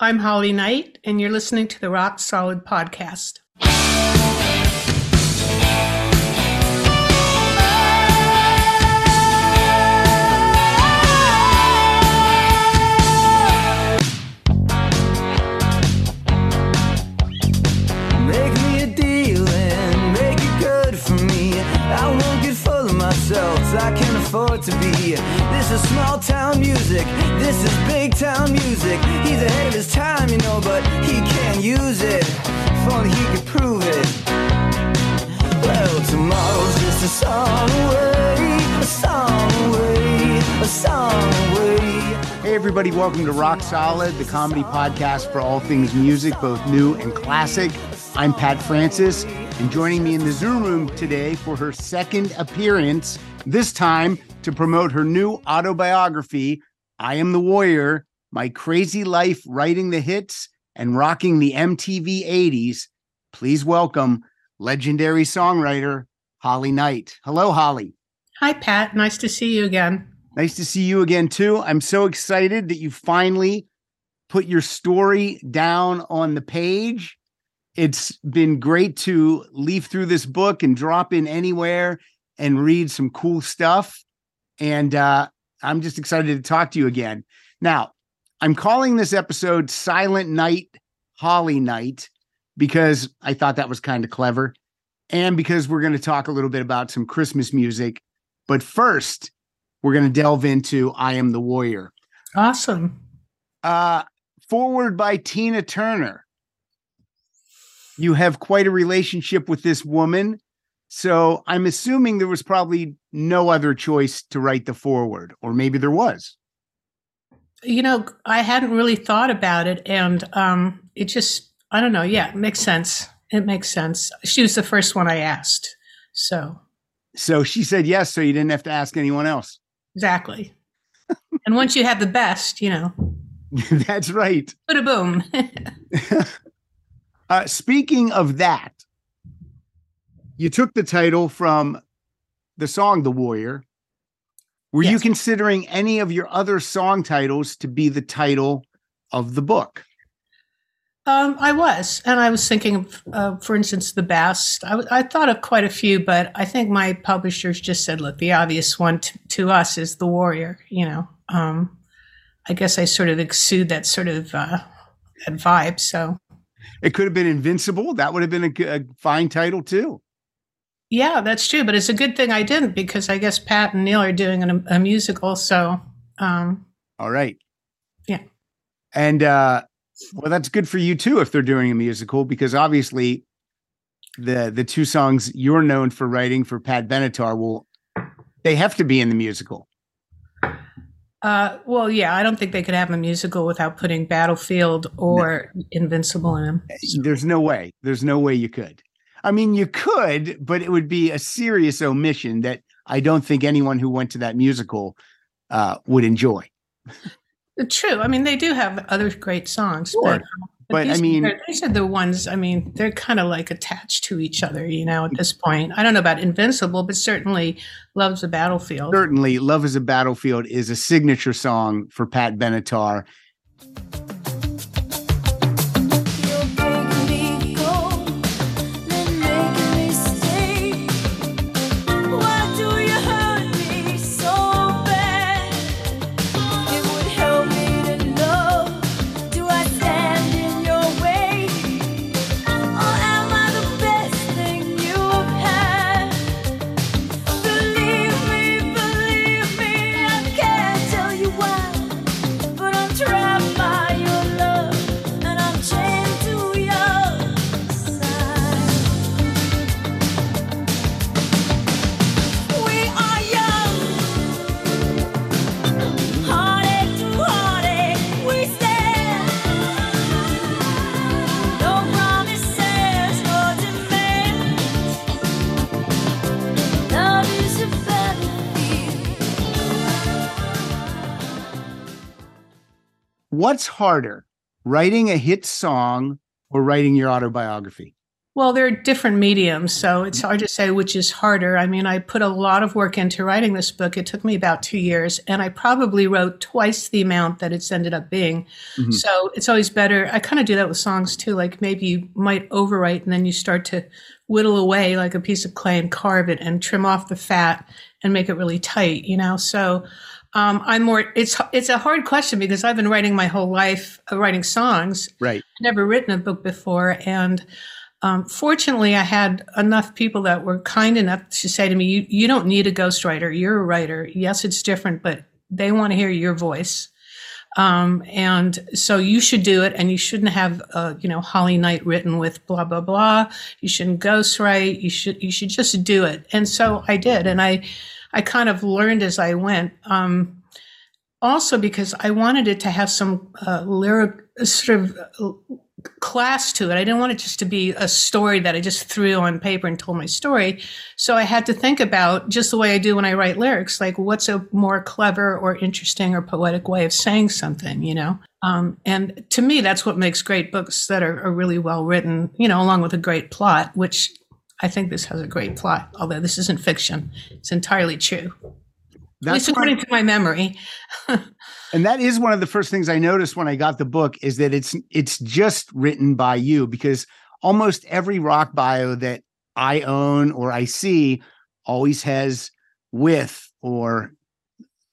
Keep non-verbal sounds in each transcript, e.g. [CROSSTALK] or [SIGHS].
I'm Holly Knight, and you're listening to the Rock Solid Podcast. Make me a deal and make it good for me. I can't afford to be. This is small town music, this is big town music. He's ahead of his time, you know, but he can't use it. If only he could prove it. Well, tomorrow's just a song away, a song away, a song away. Hey, everybody, welcome to Rock Solid, the comedy podcast for all things music, both new and classic. I'm Pat Francis, and joining me in the Zoom room today for her second appearance, this time to promote her new autobiography, I Am the Warrior My Crazy Life Writing the Hits and Rocking the MTV 80s. Please welcome legendary songwriter Holly Knight. Hello, Holly. Hi, Pat. Nice to see you again. Nice to see you again, too. I'm so excited that you finally put your story down on the page. It's been great to leaf through this book and drop in anywhere and read some cool stuff. And uh, I'm just excited to talk to you again. Now, I'm calling this episode Silent Night, Holly Night, because I thought that was kind of clever. And because we're going to talk a little bit about some Christmas music. But first, we're going to delve into I Am the Warrior. Awesome. Uh, foreword by Tina Turner. You have quite a relationship with this woman. So I'm assuming there was probably no other choice to write the foreword, or maybe there was. You know, I hadn't really thought about it, and um, it just, I don't know. Yeah, it makes sense. It makes sense. She was the first one I asked. So, So she said yes, so you didn't have to ask anyone else. exactly. [LAUGHS] and once you have the best, you know, [LAUGHS] That's right. put a boom. Uh, speaking of that, you took the title from the song The Warrior. Were you considering any of your other song titles to be the title of the book? Um, I was, and I was thinking of, uh, for instance, the best. I, w- I thought of quite a few, but I think my publishers just said, "Look, the obvious one t- to us is the warrior." You know, um, I guess I sort of exude that sort of uh, that vibe. So It could have been Invincible. That would have been a fine title too. Yeah, that's true. But it's a good thing I didn't because I guess Pat and Neil are doing an, a musical. So um, All right. Yeah. And uh well that's good for you too if they're doing a musical because obviously the the two songs you're known for writing for Pat Benatar will they have to be in the musical. uh, well, yeah, I don't think they could have a musical without putting Battlefield or Invincible in them. There's no way. There's no way you could. I mean, you could, but it would be a serious omission that I don't think anyone who went to that musical uh, would enjoy. True. I mean, they do have other great songs, Sure. but, But, I mean- are, these are the ones. I mean, they're kind of like attached to each other. You know, at this point, I don't know about Invincible, but certainly loves the battlefield. Certainly, "Love Is a Battlefield" is a signature song for Pat Benatar. What's harder, writing a hit song or writing your autobiography? Well, there are different mediums, so it's hard to say which is harder. I mean, I put a lot of work into writing this book. It took me about two years, and I probably wrote twice the amount that it's ended up being. Mhm. So it's always better. I kind of do that with songs too. Like maybe you might overwrite, and then you start to whittle away like a piece of clay and carve it and trim off the fat and make it really tight. You know, so. Um, I'm more. It's it's a hard question because I've been writing my whole life, uh, writing songs, Right. never written a book before. And um, fortunately i had enough people that were kind enough to say to me you, you don't need a ghostwriter. You're a writer. Yes it's different but they want to hear your voice. Um, and so you should do it and you shouldn't have uh, you know holly knight written with blah blah blah. You shouldn't ghostwrite. You should you should just do it. And so i did. And i i kind of learned as i went um, also because i wanted it to have some uh, lyric sort of uh, class to it. I didn't want it just to be a story that I just threw on paper and told my story. So I had to think about just the way I do when I write lyrics, like what's a more clever or interesting or poetic way of saying something, you know? Um, and to me, that's what makes great books that are, are really well written, you know, along with a great plot, which I think this has a great plot, although this isn't fiction. It's entirely true. At least one- according to my memory. [LAUGHS] and that is one of the first things I noticed when I got the book is that it's it's just written by you because almost every rock bio that I own or I see always has with or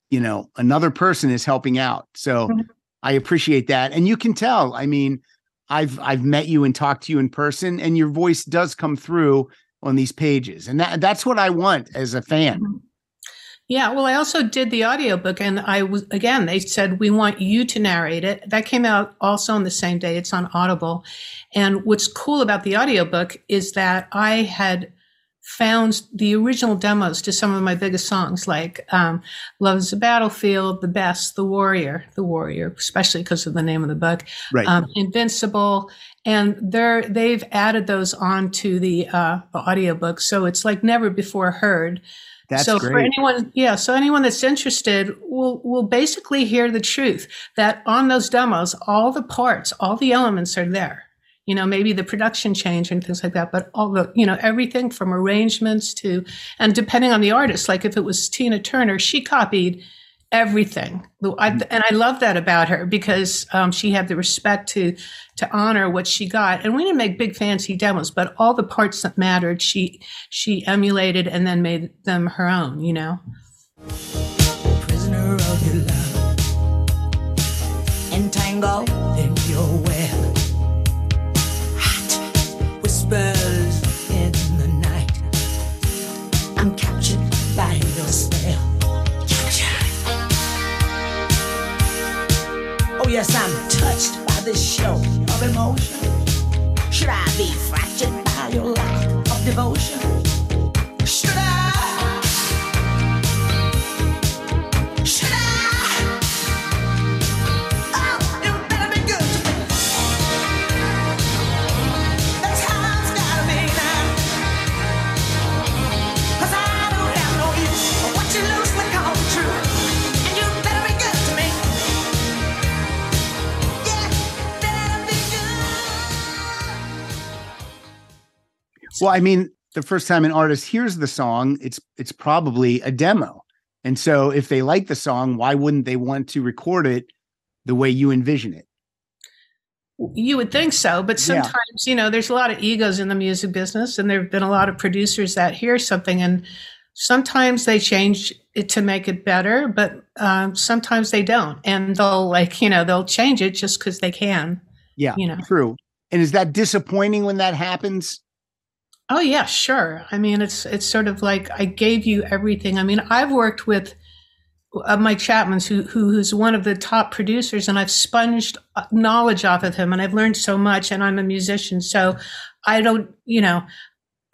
you know another person is helping out. So Mhm. I appreciate that and you can tell. I mean, I've I've met you and talked to you in person and your voice does come through on these pages. And that that's what I want as a fan. Mm-hmm. Yeah, well, I also did the audiobook and I was again, they said we want you to narrate it. That came out also on the same day. It's on Audible. And what's cool about the audiobook is that I had found the original demos to some of my biggest songs like um, Love's a Battlefield, The Best, The Warrior, The Warrior, especially because of the name of the book, Right. um, Invincible. And they're, they've added those onto the uh, audiobook. So it's like never before heard that's so for anyone, yeah, so anyone that's interested will will basically hear the truth that on those demos, all the parts, all the elements are there. You know, maybe the production change and things like that, but all the, you know, everything from arrangements to, and depending on the artist, like if it was Tina Turner, she copied everything. I, and I love that about her because um, she had the respect to to honor what she got. And we didn't make big fancy demos, but all the parts that mattered, she she emulated and then made them her own. You know. prisoner of your love, entangled yes, I'm touched by this show of emotion. Should I be fractured by your lack of devotion? Well, I mean, the first time an artist hears the song, it's it's probably a demo. And so if they like the song, why wouldn't they want to record it the way you envision it? You would think so, but Yeah. sometimes, you know, there's a lot of egos in the music business, and there have been a lot of producers that hear something, and sometimes they change it to make it better, but um, sometimes they don't, and they'll like, you know, they'll change it just because they can. Yeah, You know. true. And is that disappointing when that happens? Oh yeah, sure. I mean, it's it's sort of like I gave you everything. I mean, I've worked with uh, Mike Chapman's, who, who who's one of the top producers, and I've sponged uh, knowledge off of him, and I've learned so much. And I'm a musician, so I don't, you know,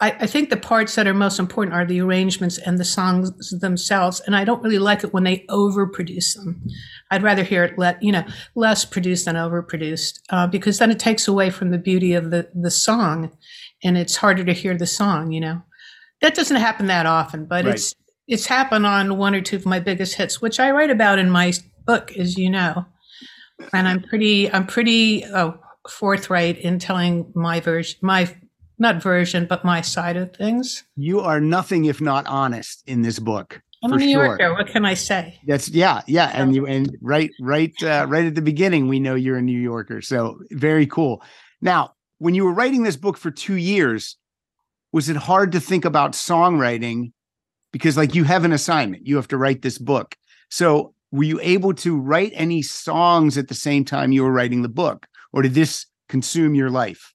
I, I think the parts that are most important are the arrangements and the songs themselves. And I don't really like it when they overproduce them. I'd rather hear it let you know less produced than overproduced, uh, because then it takes away from the beauty of the the song, and it's harder to hear the song. You know, that doesn't happen that often, but Right. it's it's happened on one or two of my biggest hits, which I write about in my book, as you know. And I'm pretty I'm pretty oh, forthright in telling my version, my not version, but my side of things. You are nothing if not honest in this book. I'm a New sure. Yorker. What can I say? That's yeah, yeah, and you and right, right, uh, right at the beginning, we know you're a New Yorker. So very cool. Now, when you were writing this book for two years, was it hard to think about songwriting? Because like you have an assignment, you have to write this book. So were you able to write any songs at the same time you were writing the book, or did this consume your life?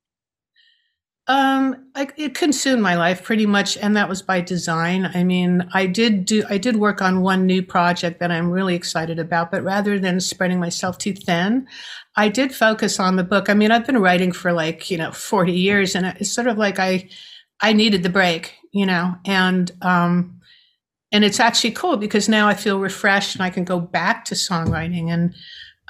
Um, I, it consumed my life pretty much, and that was by design. I mean, I did do, I did work on one new project that I'm really excited about, but rather than spreading myself too thin, I did focus on the book. I mean, I've been writing for like, you know, 40 years, and it's sort of like I, I needed the break, you know, and, um, and it's actually cool because now I feel refreshed and I can go back to songwriting and,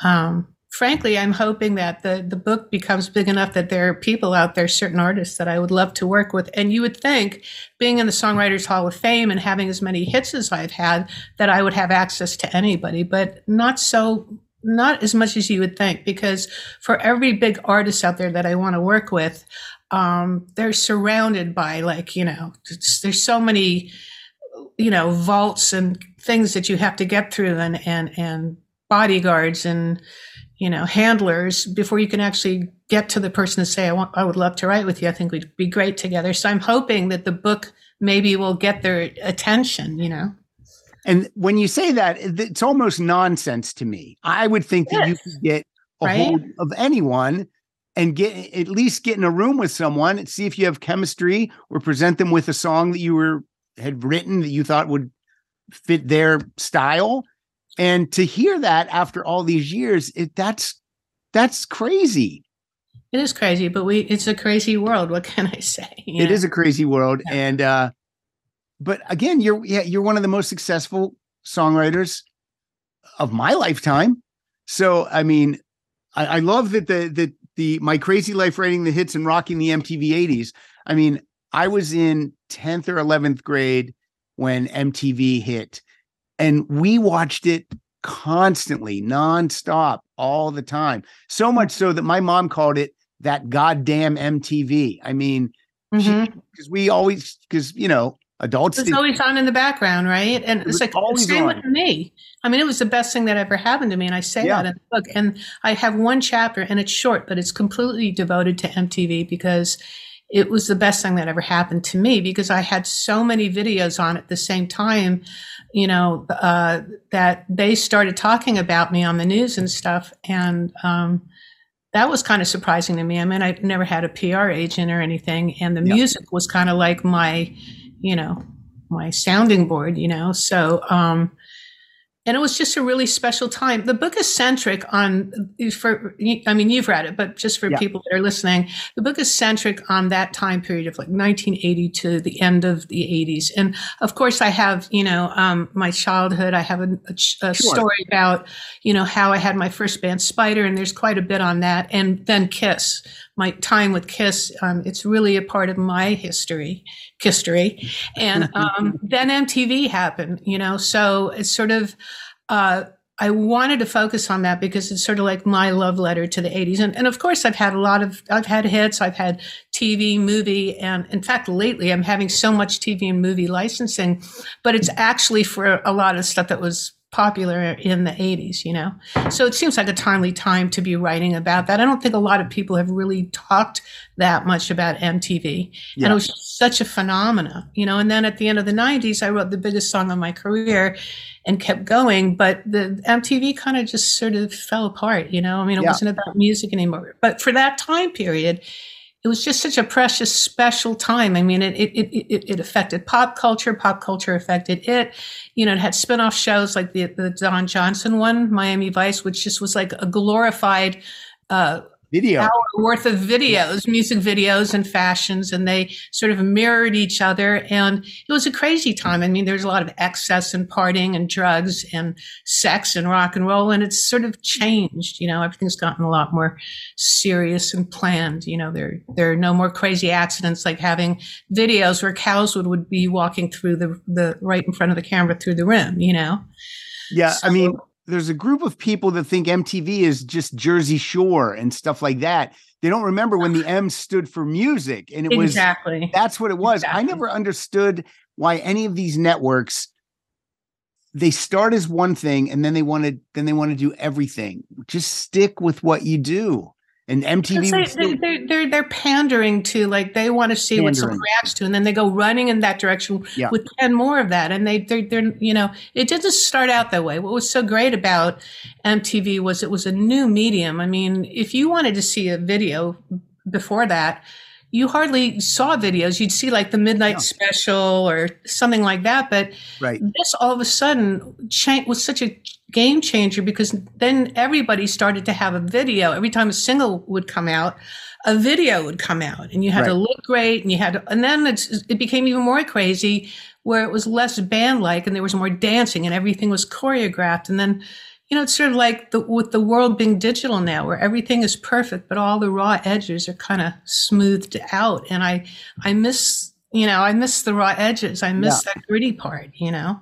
um, frankly, I'm hoping that the the book becomes big enough that there are people out there, certain artists that I would love to work with. And you would think, being in the Songwriters Hall of Fame and having as many hits as I've had, that I would have access to anybody, but not so. Not as much as you would think, because for every big artist out there that I want to work with, um, they're surrounded by like you know, there's so many, you know, vaults and things that you have to get through, and and and bodyguards and you know, handlers before you can actually get to the person and say, I want, I would love to write with you. I think we'd be great together. So I'm hoping that the book maybe will get their attention, you know? And when you say that, it's almost nonsense to me. I would think that you could get a Right? hold of anyone and get at least get in a room with someone and see if you have chemistry or present them with a song that you were had written that you thought would fit their style. And to hear that after all these years, it that's that's crazy. It is crazy, but we, it's a crazy world. What can I say? you It is a crazy world. Yeah. And uh but again, you're yeah, you're one of the most successful songwriters of my lifetime. So I mean, I, I love that the the the my crazy life writing the hits and rocking the MTV 80s. I mean, I was in 10th or 11th grade when MTV hit, and we watched it constantly, nonstop, all the time. So mm-hmm. much so that my mom called it that goddamn MTV. I mean, because mm-hmm. we always because you know adults It's always on in the background, right? And It it's like always same on. with me. I mean, it was the best thing that ever happened to me, and I say Yeah. that in the book. And I have one chapter, and it's short, but it's completely devoted to MTV because it was the best thing that ever happened to me because I had so many videos on at the same time, you know, uh, that they started talking about me on the news and stuff, and um, that was kind of surprising to me. I mean, I never had a PR agent or anything, and the Yeah. music was kind of like my, you know, my sounding board, you know. So, um, and it was just a really special time. The book is centric on, for I mean, you've read it, but just for Yeah. people that are listening, the book is centric on that time period of like 1980 to the end of the 80s. And of course, I have, you know, um, my childhood. I have a, a, a Sure. story about, you know, how I had my first band, Spider, and there's quite a bit on that. And then Kiss, my time with Kiss. Um, it's really a part of my history, history. And [LAUGHS] um, then MTV happened, you know, so it's sort of, uh, I wanted to focus on that because it's sort of like my love letter to the 80s. And, and of course, I've had a lot of, I've had hits, I've had TV, movie, and in fact, lately I'm having so much TV and movie licensing, but it's actually for a lot of stuff that was popular in the 80s, you know? So it seems like a timely time to be writing about that. I don't think a lot of people have really talked that much about MTV. Yeah. And it was such a phenomena, you know? And then at the end of the 90s, I wrote the biggest song of my career and kept going. But the MTV kind of just sort of fell apart, you know? I mean, it Yeah. wasn't about music anymore. But for that time period, it was just such a precious, special time. I mean, it it, it, it, affected pop culture. Pop culture affected it. You know, it had spin-off shows like the, the Don Johnson one, Miami Vice, which just was like a glorified uh, video. hour worth of videos, music videos and fashions, and they sort of mirrored each other. And it was a crazy time. I mean, there's a lot of excess and partying and drugs and sex and rock and roll, and it's sort of changed. You know, everything's gotten a lot more serious and planned. You know, there there are no more crazy accidents like having videos where cows would, would be walking through the the right in front of the camera through the rim. You know. Yeah, I mean, there's a group of people that think MTV is just Jersey Shore and stuff like that. They don't remember when the M stood for music, and it was exactly. that's what it was. I never understood why any of these networks they start as one thing and then they want to then they want to do everything. Just stick with what you do. And MTV they, still- they, they're, they're, they're pandering to like they want to see what someone Pandering. reacts to, and then they go running in that direction Yeah. with ten more of that. And they they're, they're you know it didn't start out that way. What was so great about MTV was it was a new medium. I mean, if you wanted to see a video before that, you hardly saw videos. You'd see like the midnight Yeah. special or something like that, but right. this all of a sudden cha- was such a game changer because then everybody started to have a video. Every time a single would come out a video would come out and you had to look great and you had to, and then it's, it became even more crazy where it was less band like and there was more dancing and everything was choreographed. And then you know it's sort of like the, with the world being digital now where everything is perfect but all the raw edges are kind of smoothed out. And i i miss you know i miss the raw edges. I miss that gritty part you know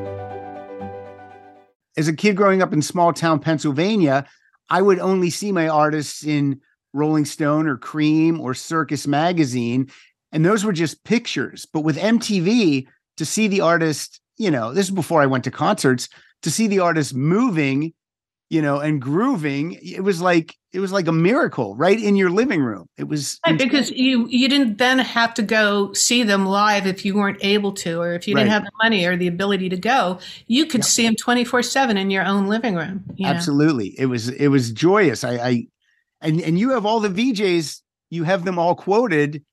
As a kid growing up in small town Pennsylvania, I would only see my artists in Rolling Stone or Creem or Circus Magazine. And those were just pictures. But with MTV, to see the artist, you know, this is before I went to concerts, to see the artist moving, you know, and grooving, it was like it was like a miracle right in your living room. It was Right, because you you didn't then have to go see them live if you weren't able to, or if you didn't have the money or the ability to go. You could see them twenty four seven in your own living room. You know? Absolutely. It was it was joyous. I, I and and you have all the VJs, you have them all quoted.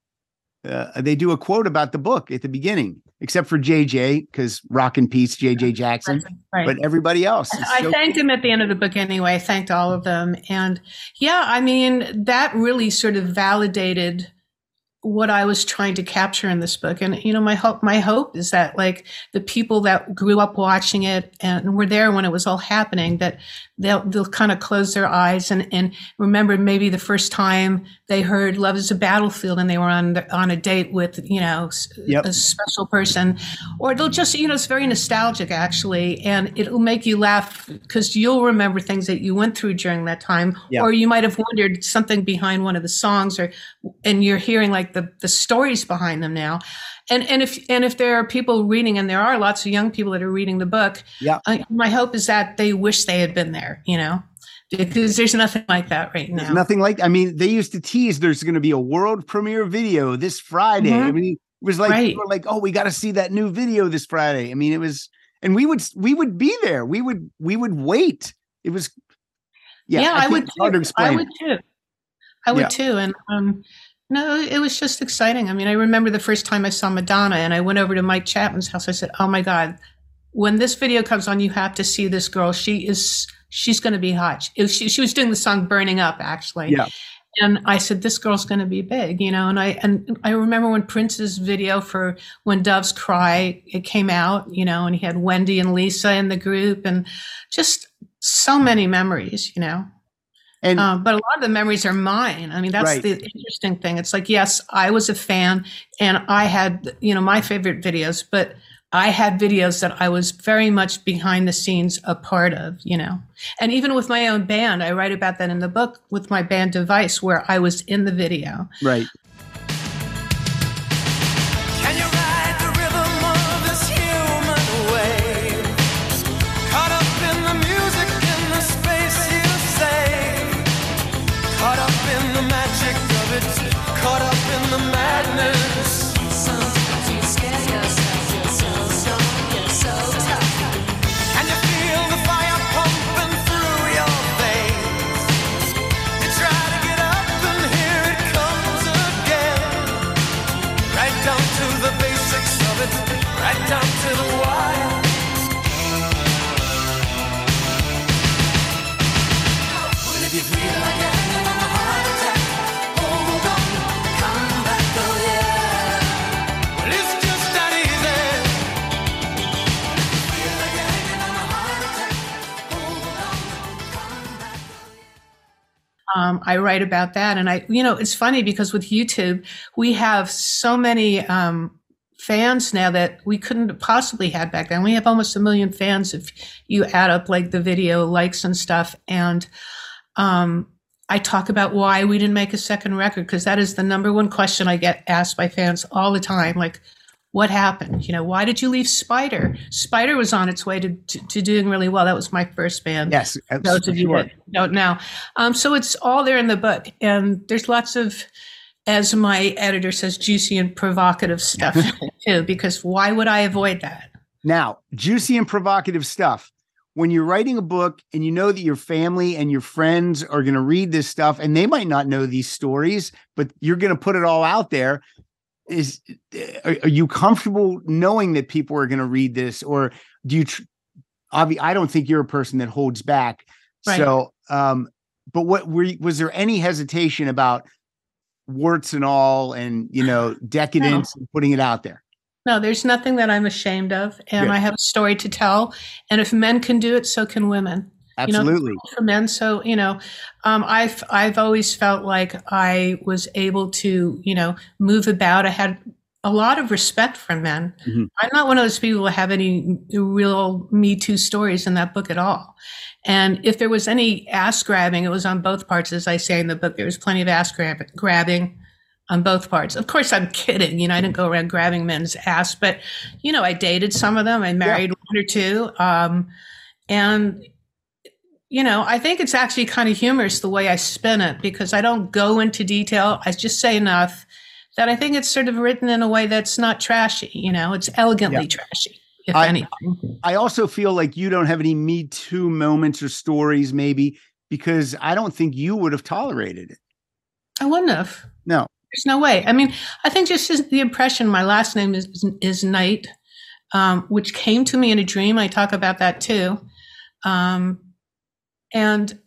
Uh, they do a quote about the book at the beginning, except for JJ, because rock and peace, JJ Jackson. Right. But everybody else. I so- thanked him at the end of the book anyway. I thanked all of them. And yeah, I mean, that really sort of validated what I was trying to capture in this book. And, you know, my hope, my hope is that like the people that grew up watching it and were there when it was all happening, that they'll, they'll kind of close their eyes and, and remember maybe the first time they heard love is a battlefield and they were on, the, on a date with, you know, Yep. a special person or they'll just, you know, it's very nostalgic actually. And it'll make you laugh because you'll remember things that you went through during that time, Yeah. or you might have wondered something behind one of the songs or, and you're hearing like the, the stories behind them now. And, and if, and if there are people reading, and there are lots of young people that are reading the book, Yeah. uh, my hope is that they wish they had been there, you know, because there's nothing like that right There's now. nothing like I mean, they used to tease there's going to be a world premiere video this Friday. I Mhm. mean, it was like Right. like, oh, we got to see that new video this Friday. I mean, it was, and we would we would be there. We would we would wait. It was, yeah, yeah, I, think would it's hard to too. I would too. I would Yeah. too. And um, no, it was just exciting. I mean, I remember the first time I saw Madonna, and I went over to Mike Chapman's house. I said, "Oh my God, when this video comes on, you have to see this girl. She is she's going to be hot." She, she, was doing the song "Burning Up," actually. Yeah. And I said, "This girl's going to be big," you know. And I and I remember when Prince's video for "When Doves Cry" it came out, you know, and he had Wendy and Lisa in the group, and just so many memories, you know. And Uh, but a lot of the memories are mine. I mean, that's Right. the interesting thing. It's like, yes, I was a fan and I had, you know, my favorite videos, but I had videos that I was very much behind the scenes a part of, you know. And even with my own band, I write about that in the book with my band Device, where I was in the video. right. Um, I write about that. And I, you know, it's funny because with YouTube, we have so many um, fans now that we couldn't possibly had back then. We have almost a million fans if you add up like the video likes and stuff. And um, I talk about why we didn't make a second record because that is the number one question I get asked by fans all the time. Like, what happened? You know, why did you leave Spider? Spider was on its way to, to, to doing really well. That was my first band. Yes, Those of you that don't know. Um, so it's all there in the book. And there's lots of, as my editor says, juicy and provocative stuff [LAUGHS] too, because why would I avoid that? Now, juicy and provocative stuff. When you're writing a book and you know that your family and your friends are going to read this stuff and they might not know these stories, but you're going to put it all out there. Is are, are you comfortable knowing that people are going to read this, or do you? Tr- obvi- I don't think you're a person that holds back. Right. So, um, but what were you, was there any hesitation about warts and all, and you know, [SIGHS] decadence and putting it out there? No, there's nothing that I'm ashamed of. And Good. I have a story to tell. And if men can do it, so can women. You know, Absolutely. for men. So, you know, um, I've, I've always felt like I was able to, you know, move about. I had a lot of respect for men. Mhm. I'm not one of those people who have any real Me Too stories in that book at all. And if there was any ass grabbing, it was on both parts. As I say in the book, there was plenty of ass grab- grabbing on both parts. Of course, I'm kidding. You know, I didn't go around grabbing men's ass, but, you know, I dated some of them. I married one or two. Um, and, you know, I think it's actually kind of humorous the way I spin it because I don't go into detail. I just say enough that I think it's sort of written in a way that's not trashy. You know, it's elegantly trashy, if I- anything. I also feel like you don't have any Me Too moments or stories, maybe because I don't think you would have tolerated it. I wouldn't have. No. There's no way. I mean, I think just the impression. My last name is is Knight, um, which came to me in a dream. I talk about that too, um, and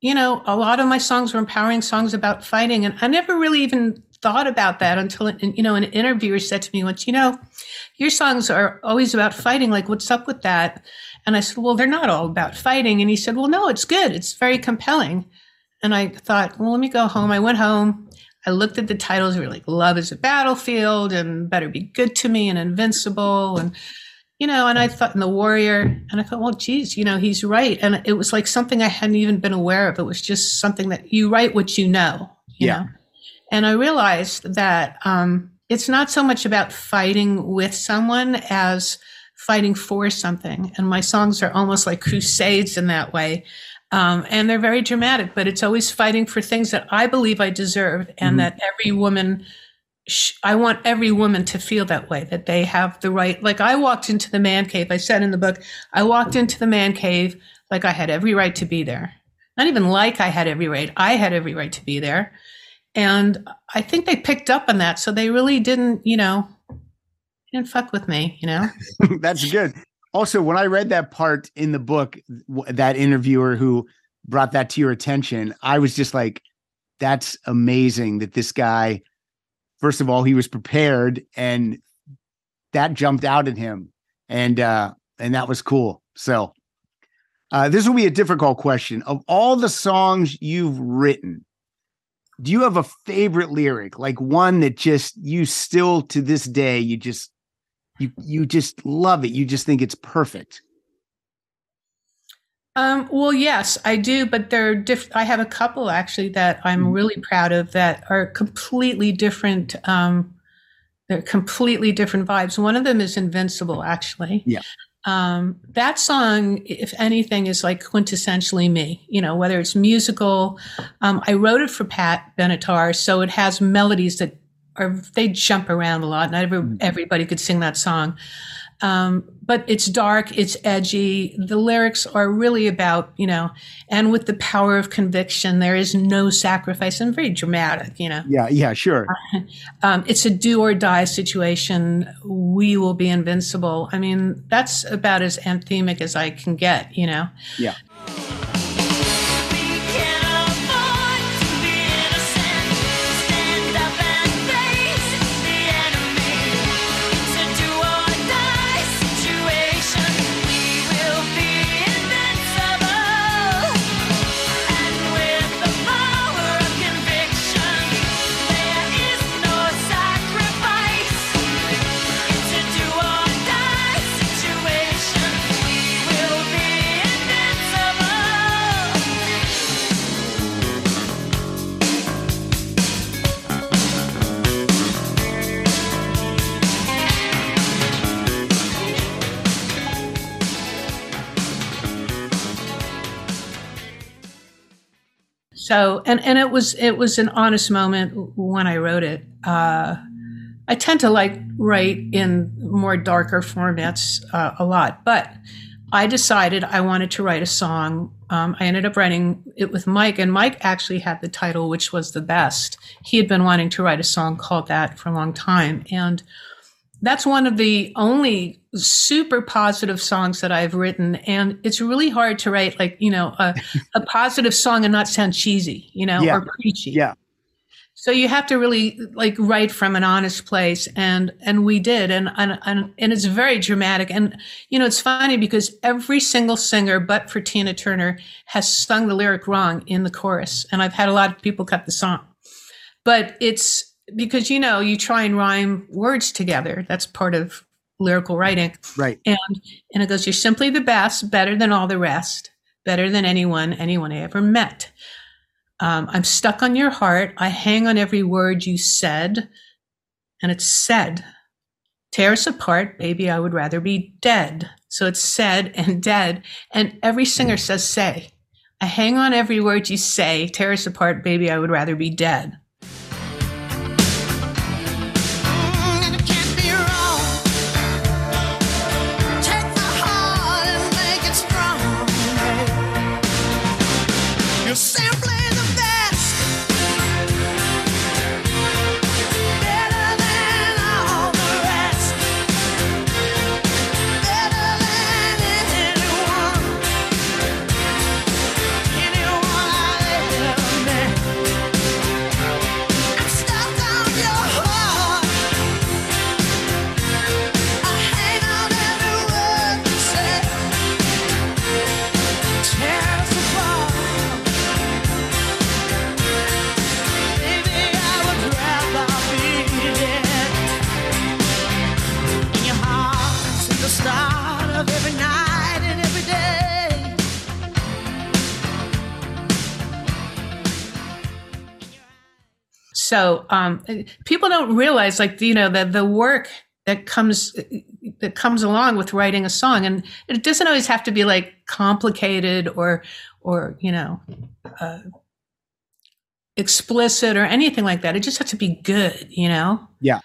you know, a lot of my songs were empowering songs about fighting, and I never really even thought about that until you know an interviewer said to me once, you know, your songs are always about fighting. Like, what's up with that? And I said, well, they're not all about fighting. And he said, well, no, it's good. It's very compelling. And I thought, well, let me go home. I went home. I looked at the titles. We were like Love is a Battlefield and Better Be Good to Me and Invincible. And, you know, and I thought, and The Warrior. And I thought, well, geez, you know, he's right. And it was like something I hadn't even been aware of. It was just something that you write what you know, you Yeah. know. And I realized that um, it's not so much about fighting with someone as fighting for something. And my songs are almost like crusades in that way. Um, and they're very dramatic, but it's always fighting for things that I believe I deserve and Mhm. that every woman, I want every woman to feel that way, that they have the right. Like I walked into the man cave, I said in the book, I walked into the man cave like I had every right to be there. Not even like I had every right, I had every right to be there. And I think they picked up on that. So they really didn't, you know, didn't fuck with me, you know? [LAUGHS] That's good. Also, when I read that part in the book, that interviewer who brought that to your attention, I was just like, that's amazing that this guy, first of all, he was prepared and that jumped out at him. And uh, and that was cool. So uh, this will be a difficult question. Of all the songs you've written, do you have a favorite lyric? Like one that just you still to this day, you just you you just love it. You just think it's perfect. Um, well, yes, I do, but they're diff- I have a couple actually that I'm Mhm. really proud of that are completely different. Um, they're completely different vibes. One of them is Invincible, actually. Yeah. Um, that song, if anything, is like quintessentially me. You know, whether it's musical, um, I wrote it for Pat Benatar, so it has melodies that are they jump around a lot. Not every, everybody could sing that song. Um, but it's dark, it's edgy. The lyrics are really about, you know, and with the power of conviction, there is no sacrifice and very dramatic, you know. Yeah, yeah, sure. [LAUGHS] Um, it's a do or die situation. We will be invincible. I mean, that's about as anthemic as I can get, you know. Yeah. And and it was it was an honest moment when I wrote it. Uh, I tend to like write in more darker formats uh, a lot, but I decided I wanted to write a song. Um, I ended up writing it with Mike, and Mike actually had the title, which was the best. He had been wanting to write a song called that for a long time, and that's one of the only super positive songs that I've written. And it's really hard to write like, you know, a, [LAUGHS] a positive song and not sound cheesy, you know, Yeah. or preachy. Yeah. So you have to really like write from an honest place. And, and we did. And, and, and, and it's very dramatic. And, you know, it's funny because every single singer, but for Tina Turner, has sung the lyric wrong in the chorus. And I've had a lot of people cut the song. But it's because, you know, you try and rhyme words together. That's part of lyrical writing. Right. And and it goes, You're simply the best, better than all the rest, better than anyone, anyone I ever met. Um, I'm stuck on your heart. I hang on every word you said. And it's said. Tear us apart, baby, I would rather be dead. So it's said and dead. And every singer says say. I hang on every word you say. Tear us apart, baby, I would rather be dead. Um, people don't realize, like you know, that the work that comes that comes along with writing a song, and it doesn't always have to be like complicated or or you know uh, explicit or anything like that. It just has to be good, you know. Yeah.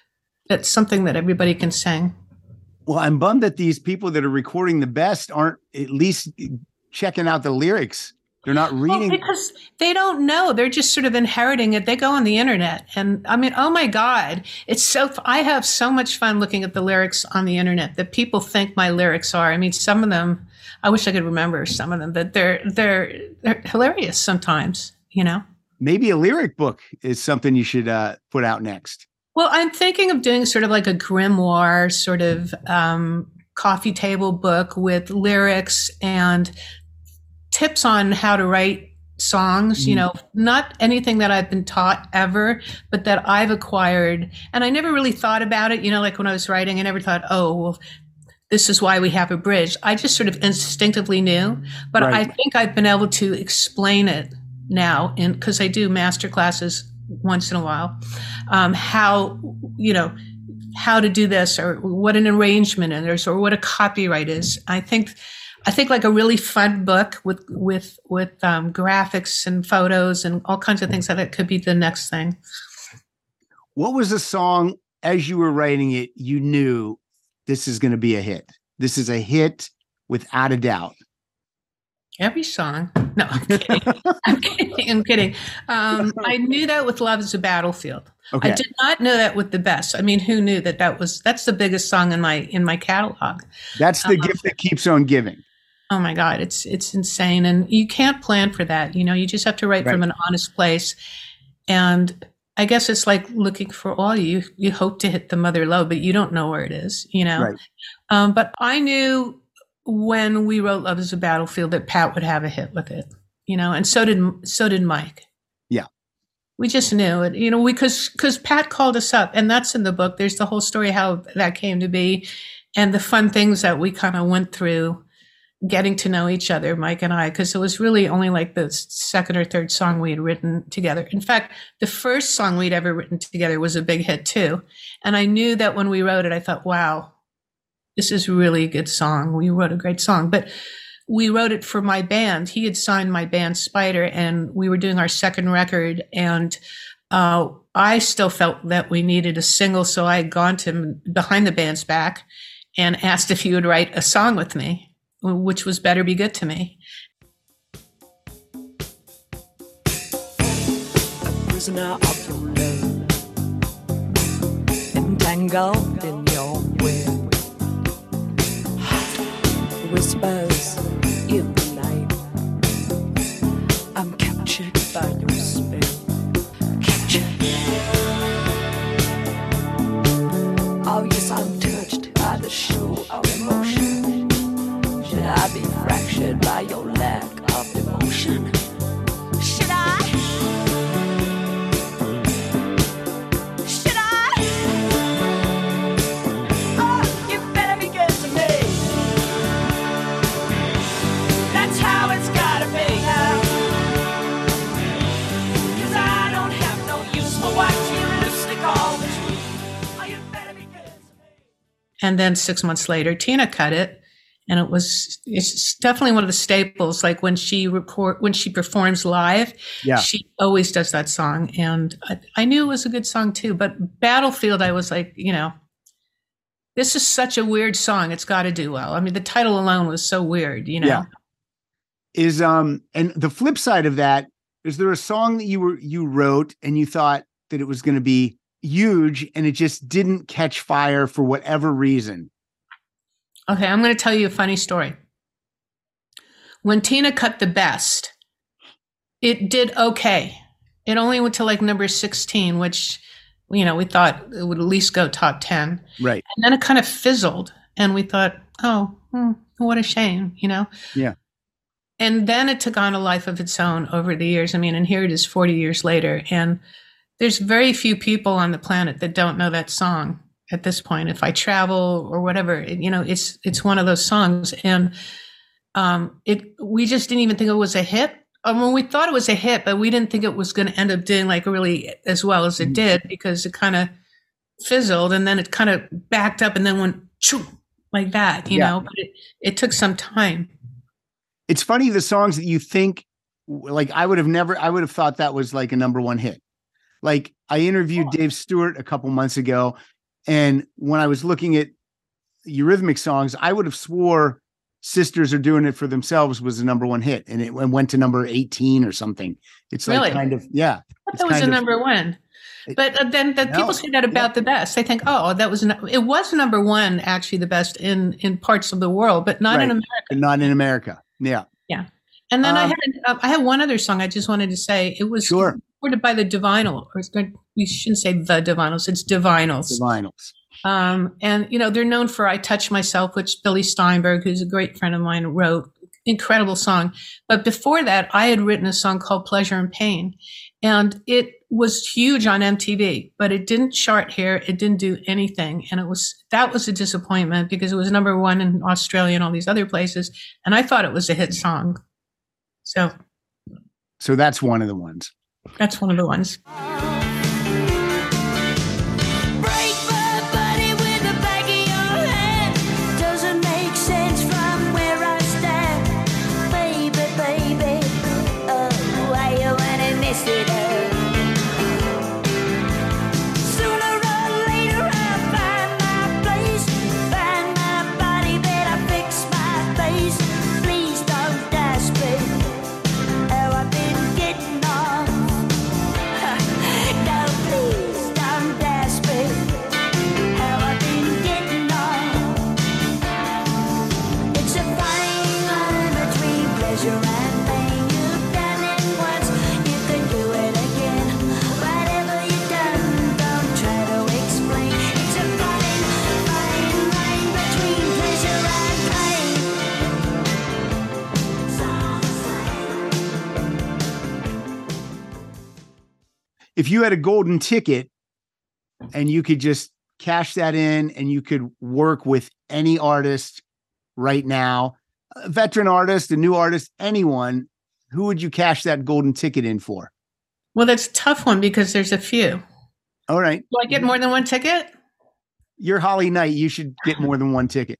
That's something that everybody can sing. Well, I'm bummed that these people that are recording the best aren't at least checking out the lyrics. They're not reading Well, because they don't know. They're just sort of inheriting it. They go on the internet. And I mean, oh my God, it's so, I have so much fun looking at the lyrics on the internet that people think my lyrics are. I mean, some of them, I wish I could remember some of them, but they're, they're, they're hilarious sometimes, you know? Maybe a lyric book is something you should uh, put out next. Well, I'm thinking of doing sort of like a grimoire sort of um, coffee table book with lyrics and tips on how to write songs, you know, not anything that I've been taught ever, but that I've acquired. And I never really thought about it, you know, like when I was writing, I never thought, oh, well, this is why we have a bridge. I just sort of instinctively knew, but Right. I think I've been able to explain it now in because I do master classes once in a while. Um, how you know how to do this or what an arrangement is or what a copyright is. I think I think like a really fun book with with with um, graphics and photos and all kinds of things that that could be the next thing. What was the song as you were writing it, you knew this is going to be a hit? This is a hit without a doubt. Every song. No, I'm kidding. [LAUGHS] I'm kidding. I'm kidding. Um, [LAUGHS] I knew that with "Love Is a Battlefield." Okay. I did not know that with the best. I mean, who knew that that was that's the biggest song in my in my catalog. That's the Uh-huh. gift that keeps on giving. Oh my God, it's it's insane, and you can't plan for that. You know, you just have to write from an honest place. And I guess it's like looking for oil. You you hope to hit the mother low, but you don't know where it is. You know. Right. Um, but I knew when we wrote "Love Is a Battlefield" that Pat would have a hit with it. You know, and so did so did Mike. Yeah. We just knew it, you know, we because because Pat called us up, and that's in the book. There's the whole story how that came to be, and the fun things that we kind of went through getting to know each other, Mike and I, because it was really only like the second or third song we had written together. In fact, the first song we'd ever written together was a big hit too. And I knew that when we wrote it, I thought, wow, this is really a good song. We wrote a great song. But we wrote it for my band. He had signed my band Spider, and we were doing our second record. And uh, I still felt that we needed a single, so I had gone to him behind the band's back and asked if he would write a song with me, which was "Better Be Good to Me." prisoner of your love, entangled in your web. Whispers in the night. I'm captured by your spell. Captured. Oh yes, I'm touched by the show of emotion. I be fractured by your lack of emotion? Should I? Should I? Oh, you better be good to me. That's how it's gotta be now. 'Cause I don't have no use for what you loosely call the truth. Oh. And then six months later, Tina cut it. And it was, it's definitely one of the staples. Like when she report, when she performs live, Yeah. she always does that song. And I, I knew it was a good song too. But Battlefield, I was like, you know, this is such a weird song. It's got to do well. I mean, the title alone was so weird, you know? Yeah. Is um and the flip side of that is there a song that you were you wrote and you thought that it was going to be huge and it just didn't catch fire for whatever reason. Okay, I'm going to tell you a funny story. When Tina cut the best, it did okay. It only went to like number 16, which, you know, we thought it would at least go top 10. Right. And then it kind of fizzled. And we thought, oh, hmm, what a shame, you know? Yeah. And then it took on a life of its own over the years. I mean, and here it is 40 years later. And there's very few people on the planet that don't know that song at this point. If I travel or whatever, it- you know, it's it's one of those songs. And um, it we just didn't even think it was a hit. I mean, we thought it was a hit, but we didn't think it was going to end up doing like really as well as it did because it kind of fizzled and then it kind of backed up and then went choo, like that, you Yeah. know. But it, it took some time. It's funny the songs that you think like I would have never I would have thought that was like a number 1 hit. Like I interviewed Dave Stewart a couple months ago and when I was looking at Eurythmic songs, I would have swore Sisters Are Doing It for Themselves was the number 1 hit and it went to number 18 or something. It's like Really? kind of yeah. I that was the number one. But uh, then the No. people say that about the best. They think, oh, that was no- it was number one, actually the best in in parts of the world, but not in America. but not in America. Yeah. Yeah. And then I Um, had uh, I had one other song I just wanted to say. It was Sure. recorded by the Divinyl, or we shouldn't say the Divinyls. It's Divinyls. The. Um, and you know they're known for "I Touch Myself," which Billy Steinberg, who's a great friend of mine, wrote. Incredible song. But before that, I had written a song called "Pleasure and Pain," and it was huge on MTV. But it didn't chart here. It didn't do anything, and it was that was a disappointment because it was number one in Australia and all these other places, and I thought it was a hit song. So So that's one of the ones. that's one of the ones. If you had a golden ticket and you could just cash that in and you could work with any artist right now, a veteran artist, a new artist, anyone, who would you cash that golden ticket in for? Well, that's a tough one because there's a few. All right. Do I get more than one ticket? You're Holly Knight. You should get more than one ticket.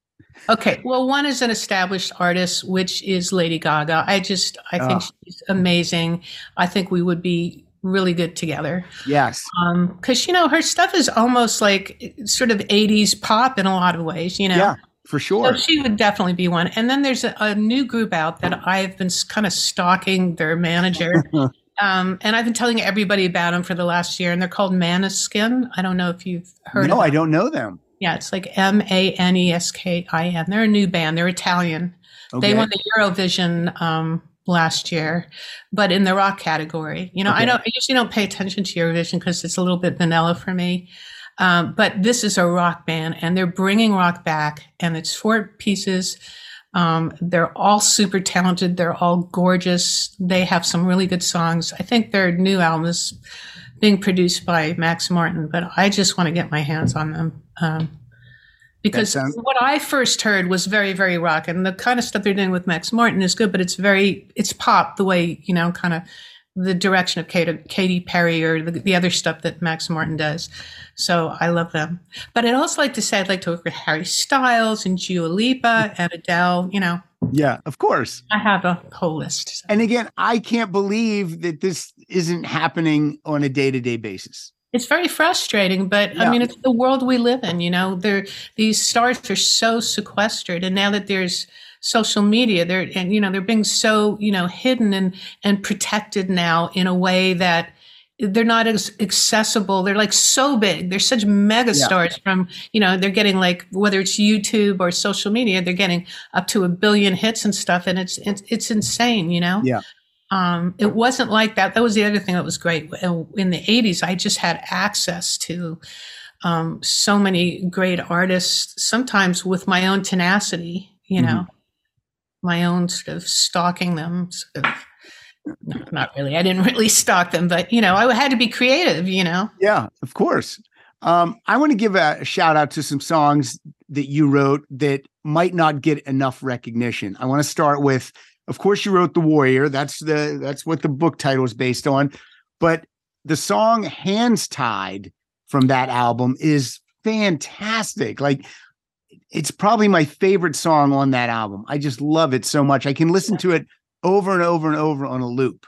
Okay. Well, one is an established artist, which is Lady Gaga. I just, I think Ah. she's amazing. I think we would be really good together. Yes. Um, cause you know, her stuff is almost like sort of 80s pop in a lot of ways, you know? Yeah, for sure. So she would definitely be one. And then there's a, a new group out that I've been kind of stalking their manager. [LAUGHS] um, and I've been telling everybody about them for the last year, and they're called Måneskin. I don't know if you've heard no, I don't know them. Yeah, it's like M A N E S K I N. They're a new band. They're Italian. Okay. They won the Eurovision um, last year, but in the rock category. You know, I don't I usually don't pay attention to Eurovision because it's a little bit vanilla for me. Um, but this is a rock band, and they're bringing rock back, and it's four pieces. Um, they're all super talented. They're all gorgeous. They have some really good songs. I think their new album is being produced by Max Martin, but I just want to get my hands on them. Um, because sounds- what I first heard was very, very rock, and the kind of stuff they're doing with Max Martin is good, but it's very, it's pop the way you know, kind of the direction of Katy, Katy Perry or the, the other stuff that Max Martin does. So I love them. But I'd also like to say I'd like to work with Harry Styles and Dua Lipa mm. and Adele. You know, Yeah, of course. I have a whole list. And again, I can't believe that this isn't happening on a day to day basis. It's very frustrating, but Yeah. I mean, it's the world we live in. You know, they're, these stars are so sequestered, and now that there's social media, they're and you know they're being so you know hidden and and protected now in a way that they're not as accessible. They're like so big. They're such mega stars from you know they're getting like whether it's YouTube or social media, they're getting up to a billion hits and stuff, and it's it's, it's insane. You know. Yeah. Um, it wasn't like that. That was the other thing that was great. In the 80s, I just had access to um, so many great artists, sometimes with my own tenacity, you know, my own sort of stalking them. Sort of, no, not really. I didn't [LAUGHS] really stalk them, but, you know, I had to be creative, you know. Yeah, of course. Um, I want to give a shout out to some songs that you wrote that might not get enough recognition. I want to start with, of course, you wrote "The Warrior." That's the that's what the book title is based on. But the song "Hands Tied" from that album is fantastic. Like, it's probably my favorite song on that album. I just love it so much. I can listen to it over and over and over on a loop.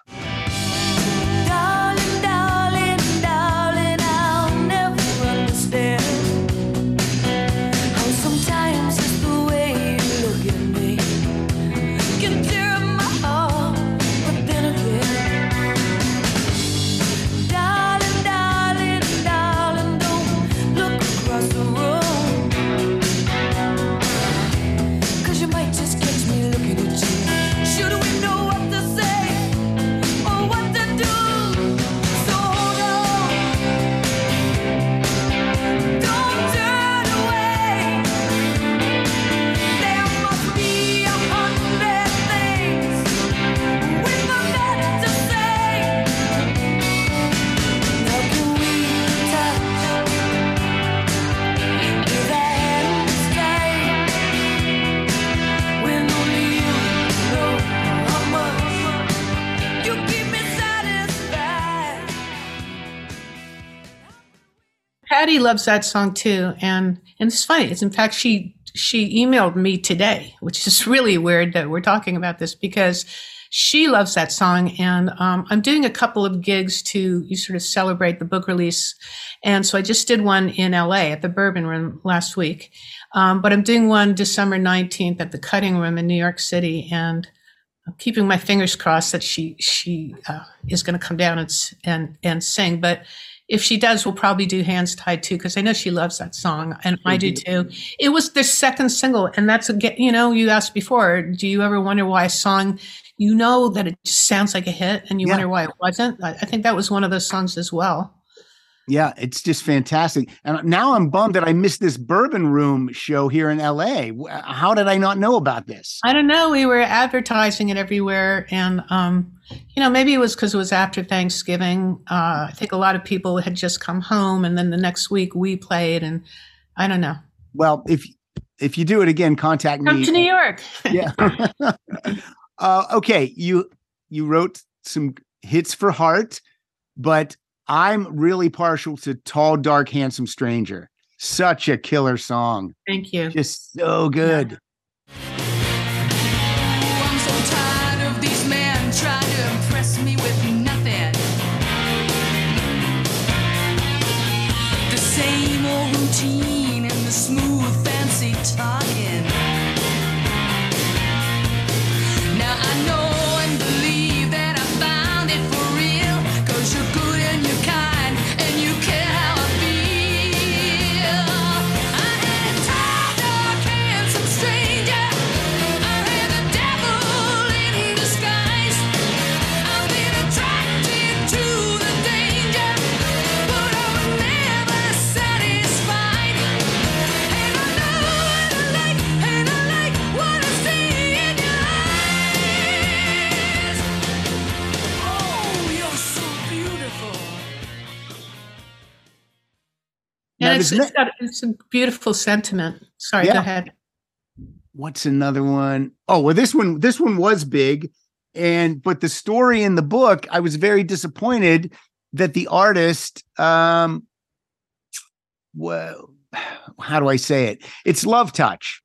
Patty loves that song too, and and it's funny. It's in fact she she emailed me today, which is really weird that we're talking about this because she loves that song, and um, I'm doing a couple of gigs to you sort of celebrate the book release, and so I just did one in L.A. at the Bourbon Room last week, um, but I'm doing one December 19th at the Cutting Room in New York City, and I'm keeping my fingers crossed that she she uh, is going to come down and and and sing, but if she does, we'll probably do Hands Tied too, because I know she loves that song, and I do too. It was their second single, and that's a. You know, you asked before, do you ever wonder why a song, you know, that it just sounds like a hit, and you Yeah. wonder why it wasn't? I think that was one of those songs as well. Yeah, it's just fantastic. And now I'm bummed that I missed this Bourbon Room show here in LA. How did I not know about this? I don't know. We were advertising it everywhere, and um, you know, maybe it was because it was after Thanksgiving. Uh, I think a lot of people had just come home, and then the next week we played, and I don't know. Well, if if you do it again, contact Come me. Come to New York. [LAUGHS] Yeah. [LAUGHS] uh, okay, you you wrote some hits for Heart, but I'm really partial to Tall, Dark, Handsome Stranger. Such a killer song. Thank you. Just so good. Oh, I'm so tired of these men trying to impress me with nothing. The same old routine and the smooth, Now, And it's, there's it's, got, it's a beautiful sentiment. Sorry, Yeah. go ahead. What's another one? Oh, well, this one, this one was big. And but the story in the book, I was very disappointed that the artist um well [SIGHS] how do I say it? It's Love Touch.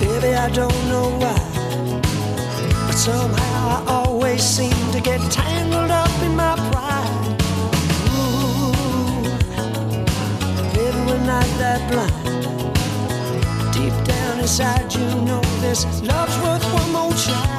Baby, I don't know why. But somehow I always seem to get tangled up in my not that blind. Deep down inside, you know this love's worth one more try.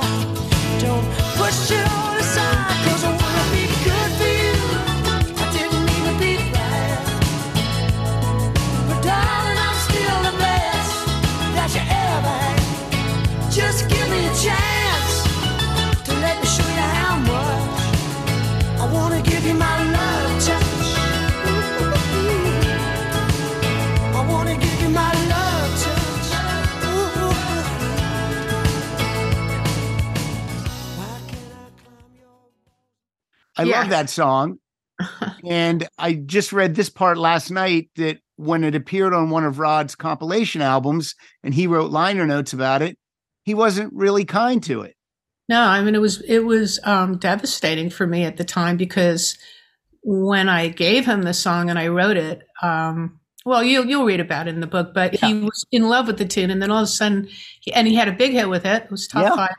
I Yeah. love that song. [LAUGHS] and I just read this part last night that when it appeared on one of Rod's compilation albums and he wrote liner notes about it, he wasn't really kind to it. No, I mean it was it was um, devastating for me at the time because when I gave him the song and I wrote it, um, well, you'll you'll read about it in the book, but he was in love with the tune, and then all of a sudden, he, and he had a big hit with it. It was top Yeah. five,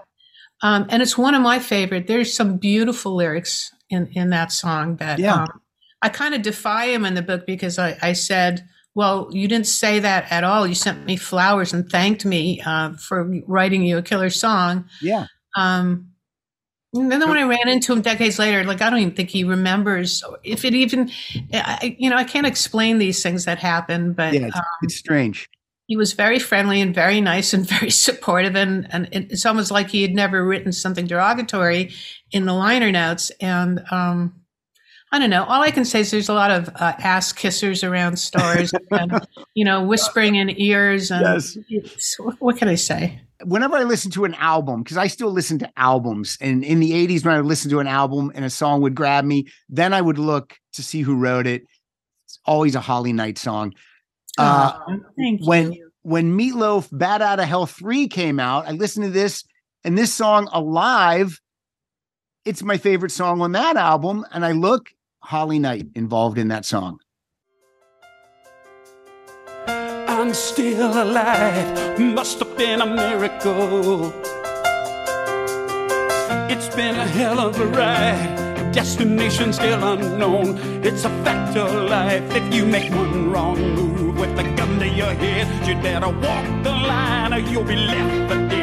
um, and it's one of my favorite. There's some beautiful lyrics in in that song that Yeah. um, I kind of defy him in the book because I, I said. Well, you didn't say that at all. You sent me flowers and thanked me uh, for writing you a killer song. Yeah. Um, and then when I ran into him decades later, like I don't even think he remembers if it even, I, you know, I can't explain these things that happen, but Yeah. It's, uh, it's strange. He was very friendly and very nice and [LAUGHS] very supportive, and and it's almost like he had never written something derogatory in the liner notes. And um, I don't know. All I can say is there's a lot of uh, ass kissers around stars [LAUGHS] and you know, whispering in ears, and Yes. what can I say? whenever I listen to an album, because I still listen to albums, and in the 80s, when I would listen to an album and a song would grab me, then I would look to see who wrote it. It's always a Holly Knight song. Uh, Aw, thank when you. when Meatloaf Bat Out of Hell 3 came out, I listened to this and this song Alive, it's my favorite song on that album. And I look, Holly Knight involved in that song. I'm still alive. Must have been a miracle. It's been a hell of a ride. Destination still unknown. It's a fact of life. If you make one wrong move with a gun to your head, you better walk the line or you'll be left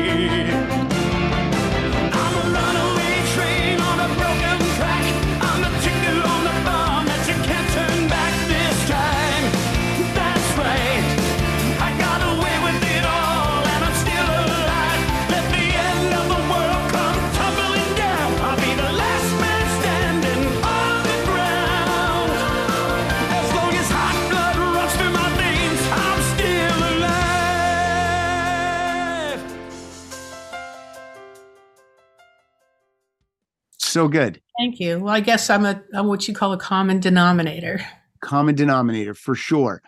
So good. Thank you. Well, I guess I'm a I'm what you call a common denominator. Common denominator for sure.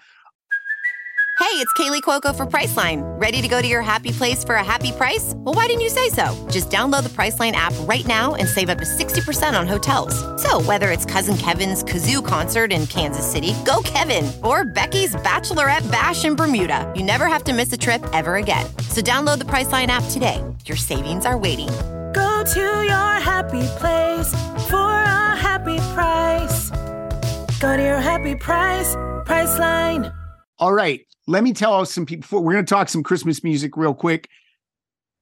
Hey, it's Kaley Cuoco for Priceline. Ready to go to your happy place for a happy price? Well, why didn't you say so? Just download the Priceline app right now and save up to 60% on hotels. So, whether it's Cousin Kevin's Kazoo concert in Kansas City, go Kevin, or Becky's Bachelorette Bash in Bermuda, you never have to miss a trip ever again. So, download the Priceline app today. Your savings are waiting. Go to your happy place for a happy price. Go to your happy price, Priceline. All right. Let me tell some people. We're going to talk some Christmas music real quick.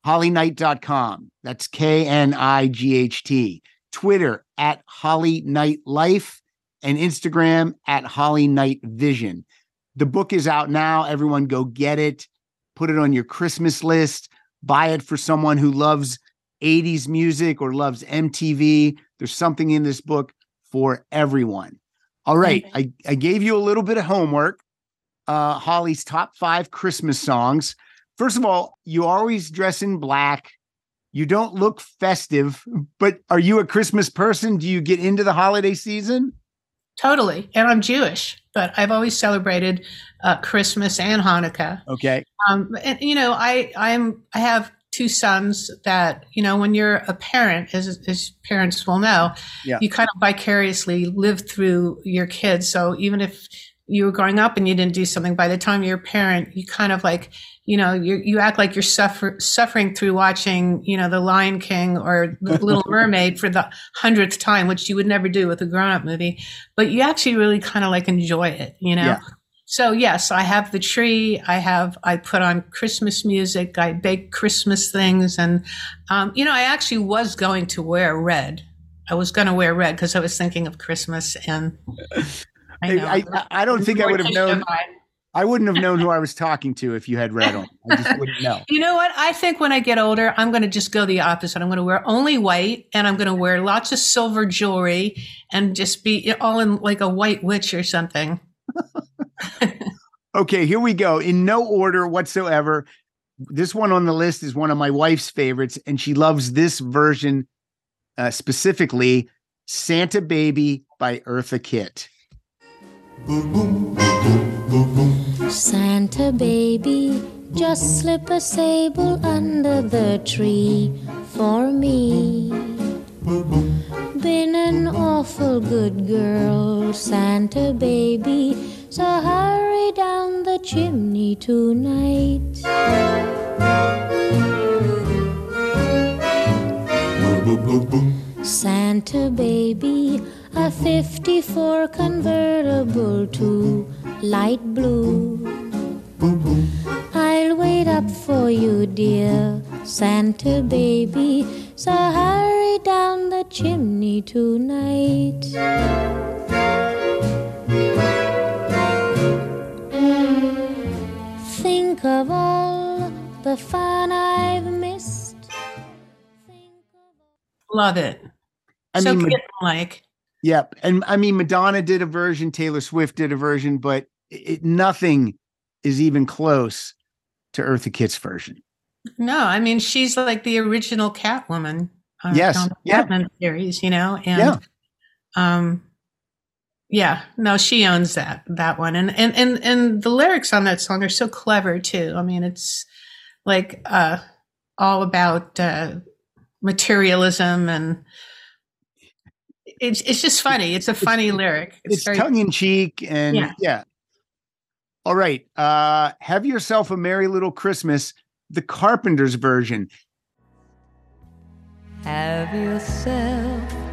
HollyKnight.com. That's K N I G H T. Twitter at Holly Night Life and Instagram at Holly Night Vision. The book is out now. Everyone go get it. Put it on your Christmas list. Buy it for someone who loves 80s music or loves MTV. There's something in this book for everyone. All right. I, I gave you a little bit of homework. Uh, Holly's top five Christmas songs. First of all, you always dress in black. You don't look festive, but are you a Christmas person? Do you get into the holiday season? Totally. And I'm Jewish, but I've always celebrated uh, Christmas and Hanukkah. Okay. Um, and you know, I I'm I have two sons that you know when you're a parent, as as parents will know, Yeah. you kind of vicariously live through your kids. So even if you were growing up and you didn't do something, by the time you're a parent, you kind of like you know you you act like you're suffer, suffering through watching you know The Lion King or The [LAUGHS] Little Mermaid for the hundredth time, which you would never do with a grown up movie, but you actually really kind of like enjoy it, you know. Yeah. So yes, I have the tree. I have I put on Christmas music. I bake Christmas things, and um, you know I actually was going to wear red. I was going to wear red because I was thinking of Christmas, and I I, know I, I don't think I would have known. [LAUGHS] I- I wouldn't have known who I was [LAUGHS] talking to if you had red on. I just wouldn't know. You know what? I think when I get older, I'm going to just go the opposite. I'm going to wear only white, and I'm going to wear lots of silver jewelry, and just be all in like a white witch or something. [LAUGHS] Okay, here we go. In no order whatsoever. This one on the list is one of my wife's favorites, and she loves this version uh, specifically Santa Baby by Eartha Kitt. Santa baby, just slip a sable under the tree for me. Been an awful good girl, Santa baby, so hurry down the chimney tonight. Santa baby, a 54 convertible to light blue. I'll wait up for you, dear Santa baby. So hurry down the chimney tonight. Think of all the fun I've missed. Love it. I so mean, like Yep. And I mean, Madonna did a version, Taylor Swift did a version, but it, nothing is even close to Eartha Kitt's version. No, I mean she's like the original Catwoman. uh, Yes, on the yeah. Series, you know, and Yeah. um, yeah, no, she owns that that one, and and and and the lyrics on that song are so clever too. I mean, it's like uh, all about uh, materialism and. It's, it's just funny. It's a funny lyric. It's, very- tongue in cheek and Yeah. yeah. All right. Uh have yourself a merry little Christmas, the Carpenters version. Have yourself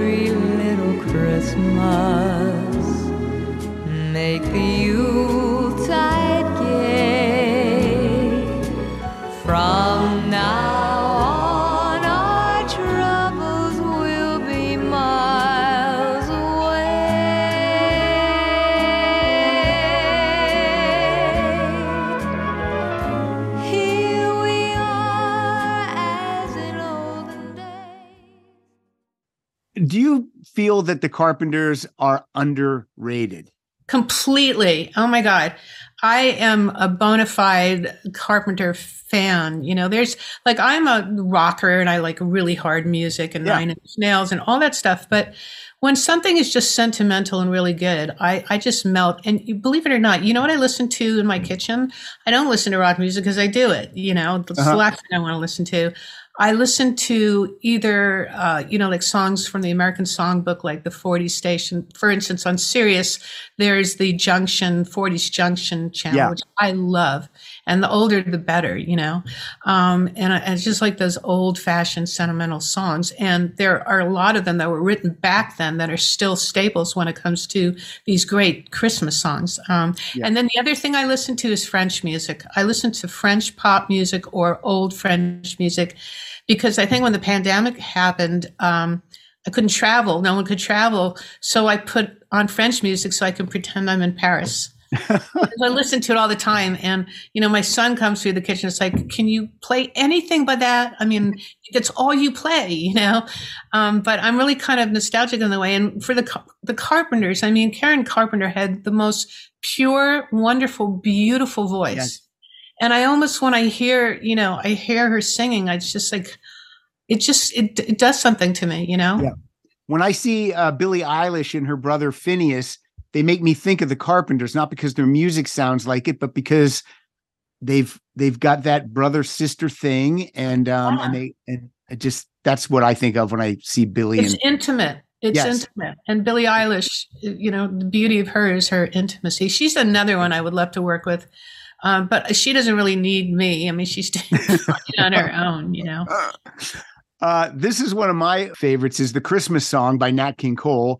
Christmas. Make the Yuletide feel that the Carpenters are underrated? completely. Oh my God. I am a bona fide Carpenter fan. You know, there's like, I'm a rocker and I like really hard music and Yeah. Nine Inch Nails and all that stuff. But when something is just sentimental and really good, I, I just melt. And believe it or not, you know what I listen to in my kitchen? I don't listen to rock music because I do it. You know, it's the Uh-huh. last thing I want to listen to. I listen to either, uh, you know, like songs from the American Songbook, like the 40s station. For instance, on Sirius, there's the Junction, 40s Junction channel, Yeah. which I love. And the older, the better, you know. Um, and, it's just like those old fashioned sentimental songs. And there are a lot of them that were written back then that are still staples when it comes to these great Christmas songs. Um, Yeah. And then the other thing I listen to is French music. I listen to French pop music or old French music because I think when the pandemic happened, um, I couldn't travel. No one could travel. So I put on French music so I can pretend I'm in Paris. I listen to it all the time. And, you know, my son comes through the kitchen. It's like, can you play anything but that? I mean, that's all you play, [LAUGHS] you know? Um, but I'm really kind of nostalgic in the way. And for the, the Carpenters, I mean, Karen Carpenter had the most pure, wonderful, beautiful voice. Yes. And I almost, when I hear, you know, I hear her singing, I just like, it just, it, it does something to me, you know? Yeah. When I see uh, Billie Eilish and her brother Finneas, they make me think of the Carpenters, not because their music sounds like it, but because they've they've got that brother sister thing, and um and they and it just that's what I think of when I see Billie It's and intimate. It's Yes. intimate. And Billie Eilish, you know, the beauty of her is her intimacy. She's another one I would love to work with. Um, but she doesn't really need me. I mean, she's [LAUGHS] on her own, you know. Uh, this is one of my favorites is the Christmas song by Nat King Cole.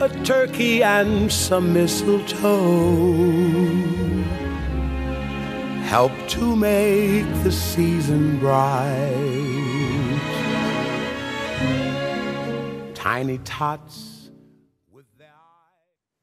a turkey and some mistletoe help to make the season bright. Tiny tots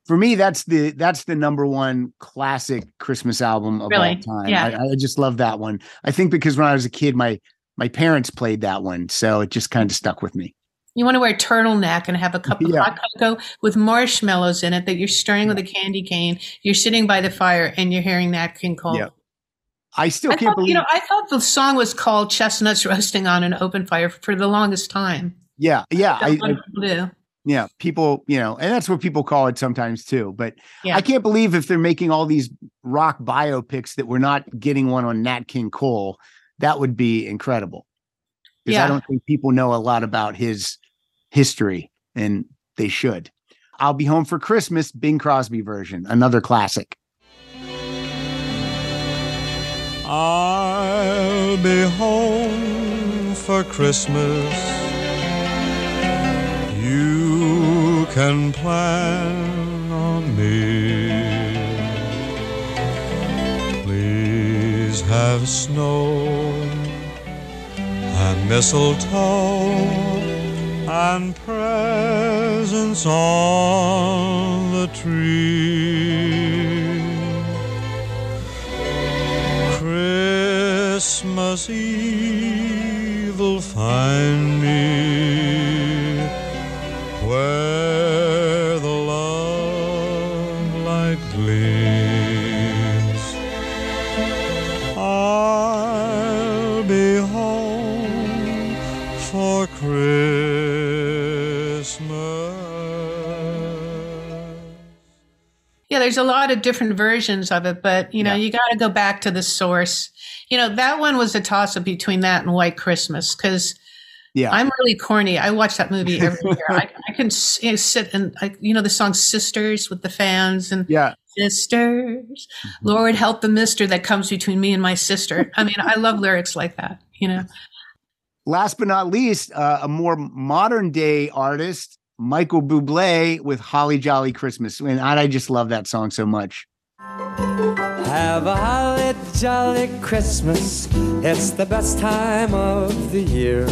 For me, that's the that's the number one classic Christmas album of Really? all time. Yeah. I, I just love that one. I think because when I was a kid, my my parents played that one, so it just kind of stuck with me. You want to wear a turtleneck and have a cup of Yeah. hot cocoa with marshmallows in it that you're stirring with a candy cane. You're sitting by the fire and you're hearing Nat King Cole. Yeah. I still I can't thought, believe. you know, I thought the song was called "Chestnuts Roasting on an Open Fire" for the longest time. yeah, yeah, I, I, do. yeah. People, you know, and that's what people call it sometimes too. But Yeah. I can't believe if they're making all these rock biopics that we're not getting one on Nat King Cole. That would be incredible. Because I Yeah. don't think people know a lot about his history, and they should. I'll be home for Christmas, Bing Crosby version, another classic. I'll be home for Christmas. You can plan on me. Please have snow and mistletoe and presents on the tree. Christmas Eve will find me there's a lot of different versions of it, but you know, you got to go back to the source. You know, that one was a toss up between that and White Christmas because Yeah. I'm really corny. I watch that movie every [LAUGHS] year. I, I can you know, sit and I, you know the song "Sisters" with the fans and Yeah. sisters. Lord help the Mister that comes between me and my sister. I mean, I love lyrics like that. You know. Last but not least, uh, a more modern day artist, Michael Bublé with Holly Jolly Christmas. And I just love that song so much. Have a holly jolly Christmas. It's the best time of the year.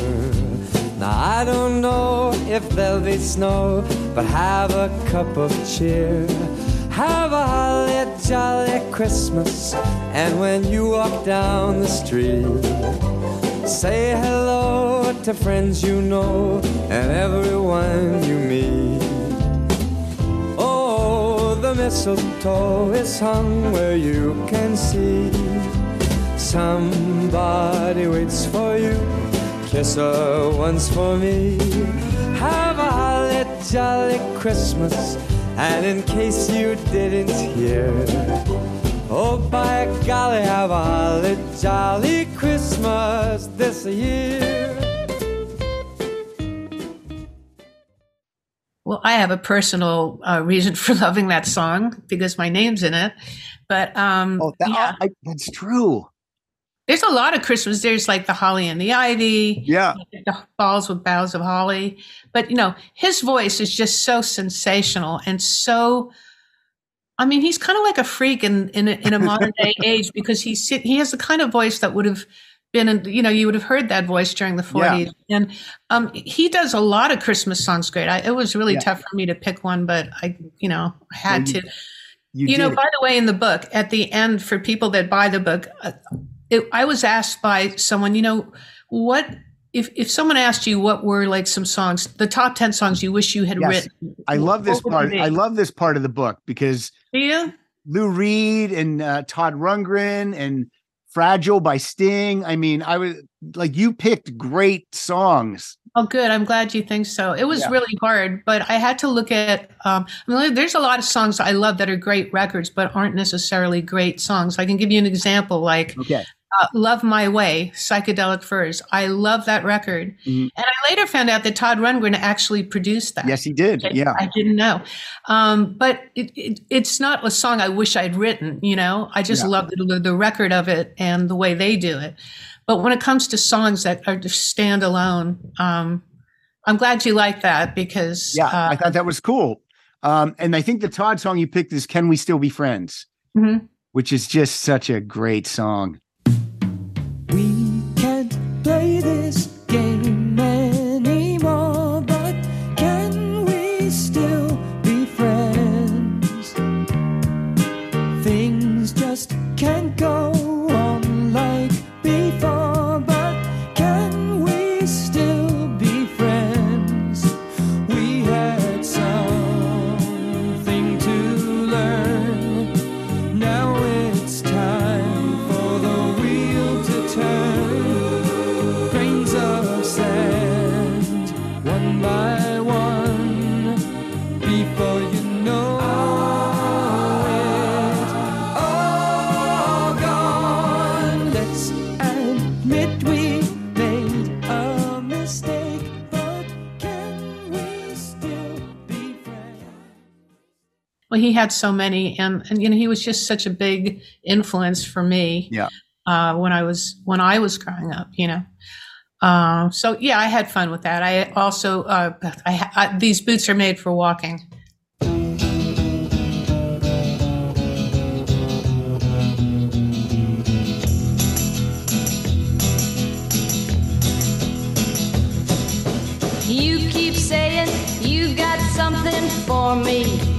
Now I don't know if there'll be snow, but have a cup of cheer. Have a holly jolly Christmas. And when you walk down the street, say hello to friends you know and everyone you meet. Oh, the mistletoe is hung where you can see. Somebody waits for you. Kiss her once for me. Have a holly jolly Christmas. And in case you didn't hear, oh by golly, have a holly jolly Christmas this year. Well, I have a personal uh, reason [LAUGHS] for loving that song because my name's in it. But um, Oh, that, yeah, I, that's true. there's a lot of Christmas. There's like the holly and the ivy. Yeah. the balls with boughs of holly. But you know, his voice is just so sensational and so. I mean, he's kind of like a freak in in a, in a [LAUGHS] modern day age because he's he has the kind of voice that would have been, in, you know, you would have heard that voice during the Yeah. 40s. And um, he does a lot of Christmas songs great. I, it was really Yeah. tough for me to pick one, but I, you know, had Well, you- to. You, You, know, by the way, in the book, at the end, for people that buy the book, uh, it, I was asked by someone, you know, what if if someone asked you what were like some songs, the top ten songs you wish you had Yes. written? I love this part. I love this part of the book because Do you? Lou Reed and uh, Todd Rundgren and Fragile by Sting. I mean, I was like, you picked great songs. Oh, good. I'm glad you think so. It was Yeah. really hard, but I had to look at. Um, I mean, there's a lot of songs I love that are great records, but aren't necessarily great songs. I can give you an example, like Okay. Uh, "Love My Way," Psychedelic Furs. I love that record, Mhm. and I later found out that Todd Rundgren actually produced that. Yes, he did. Yeah. I didn't know. Um, but it, it, it's not a song I wish I'd written, you know? I just Yeah. love the, the record of it and the way they do it. But when it comes to songs that are just standalone, um, I'm glad you like that because Yeah. uh, I thought that was cool. Um, and I think the Todd song you picked is Can We Still Be Friends? Mhm. Which is just such a great song. Had so many, and, and you know, he was just such a big influence for me. Yeah. uh, when I was when I was growing up, you know. Uh, so yeah, I had fun with that. I also uh, I, I, these boots are made for walking. You keep saying you got something for me.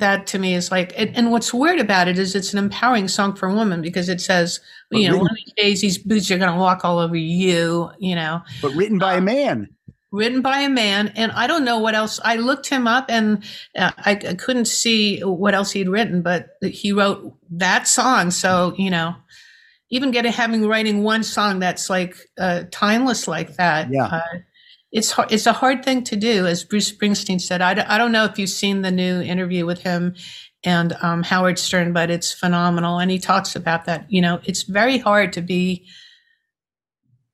That to me is like, and, and what's weird about it is it's an empowering song for a woman because it says, you know, written- one of these days these boots are going to walk all over you, you know, But written by a man. written by a man. And I don't know what else. I looked him up and uh, I, I couldn't see what else he'd written, but he wrote that song. So, you know, even getting having writing one song that's like uh, timeless like that. Yeah. Uh, it's hard, it's a hard thing to do, as Bruce Springsteen said. I, d- I don't know if you've seen the new interview with him and um, Howard Stern, but it's phenomenal. And he talks about that. You know, it's very hard to be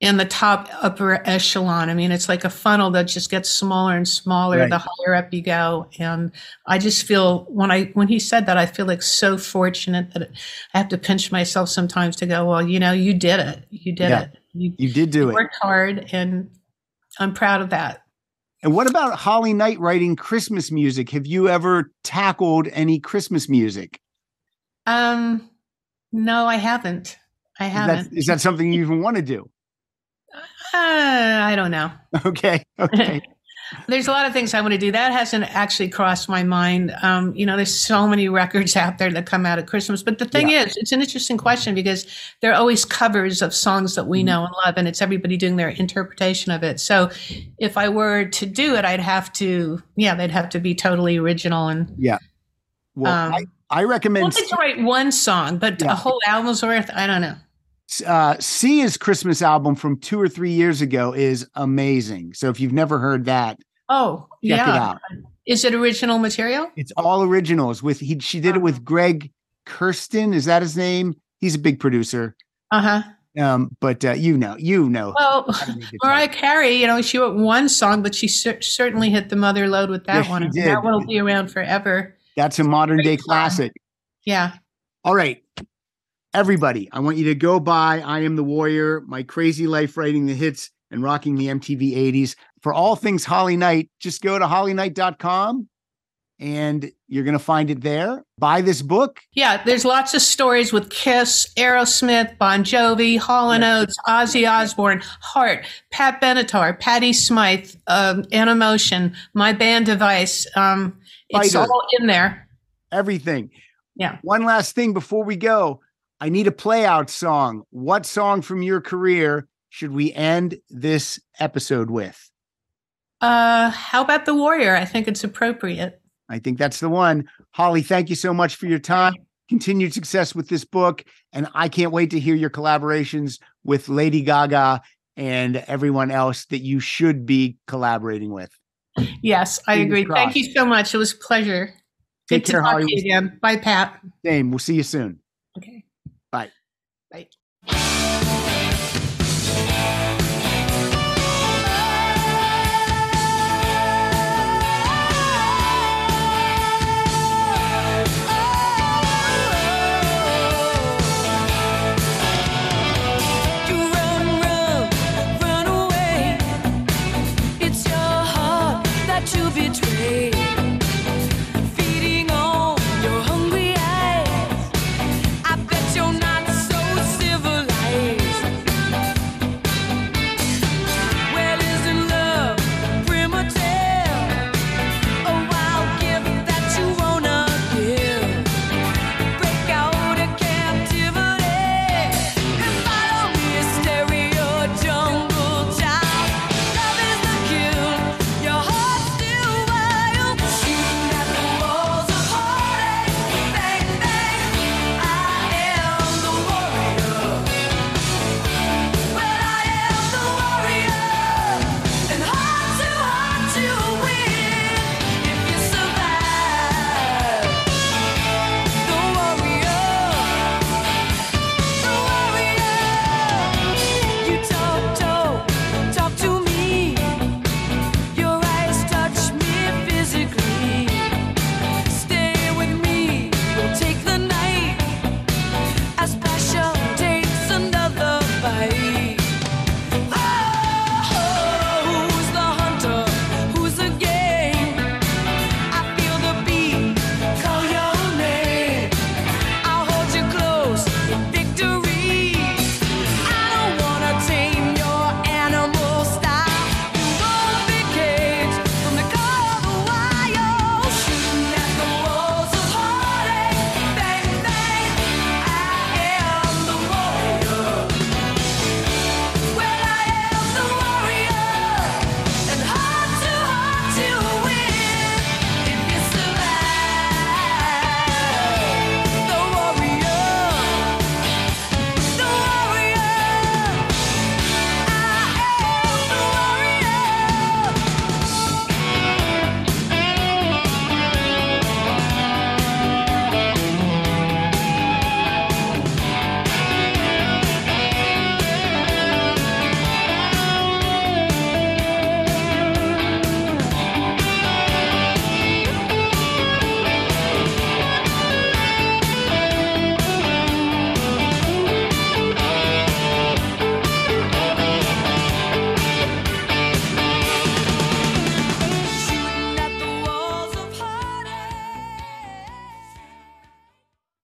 in the top upper echelon. I mean, it's like a funnel that just gets smaller and smaller Right. the higher up you go. And I just feel when I when he said that, I feel like so fortunate that I have to pinch myself sometimes to go, well, you know, you did it, you did Yeah. it, you, You did do you it. worked hard, and I'm proud of that. And what about Holly Knight writing Christmas music? Have you ever tackled any Christmas music? Um, no, I haven't. I haven't. that, is that something you even want to do? Uh, I don't know. Okay. Okay. [LAUGHS] There's a lot of things I want to do. That hasn't actually crossed my mind. Um, you know, there's so many records out there that come out at Christmas. But the thing Yeah. is, it's an interesting question because they're always covers of songs that Mm-hmm. we know and love, and it's everybody doing their interpretation of it. So if I were to do it, I'd have to, yeah, they'd have to be totally original. And Yeah. Well, Um, I, I recommend to write one song, but Yeah. a whole album's worth, I don't know. Uh, Sia's Christmas album from two or three years ago is amazing. So if you've never heard that, Oh, check yeah. it out. Is it original material? It's all originals. With he, she did it with Greg Kurstin. Is that his name? He's a big producer. Uh huh. Um, but uh, you know, you know. Well, how to make Mariah Carey, you know, she wrote one song, but she cer- certainly hit the mother load with that Yes, one. That one will be around forever. That's a modern day classic. Yeah. All right. Everybody, I want you to go buy I Am the Warrior, my crazy life writing the hits and rocking the MTV 80s. For all things Holly Knight, just go to hollyknight.com and you're going to find it there. Buy this book. Yeah, there's lots of stories with Kiss, Aerosmith, Bon Jovi, Hall and Oates, Ozzy Osbourne, Heart, Pat Benatar, Patty Smyth, um, Animotion, My Band Device. Um, it's Fighter. all in there. Everything. Yeah. One last thing before we go. I need a play out song. What song from your career should we end this episode with? Uh, how about The Warrior? I think it's appropriate. I think that's the one. Holly, thank you so much for your time. Continued success with this book. And I can't wait to hear your collaborations with Lady Gaga and everyone else that you should be collaborating with. Yes, I Fingers agree. Thank you so much. It was a pleasure. Take Good care, to talk Holly. to you again. Bye, Pat. Same. We'll see you soon. Bye.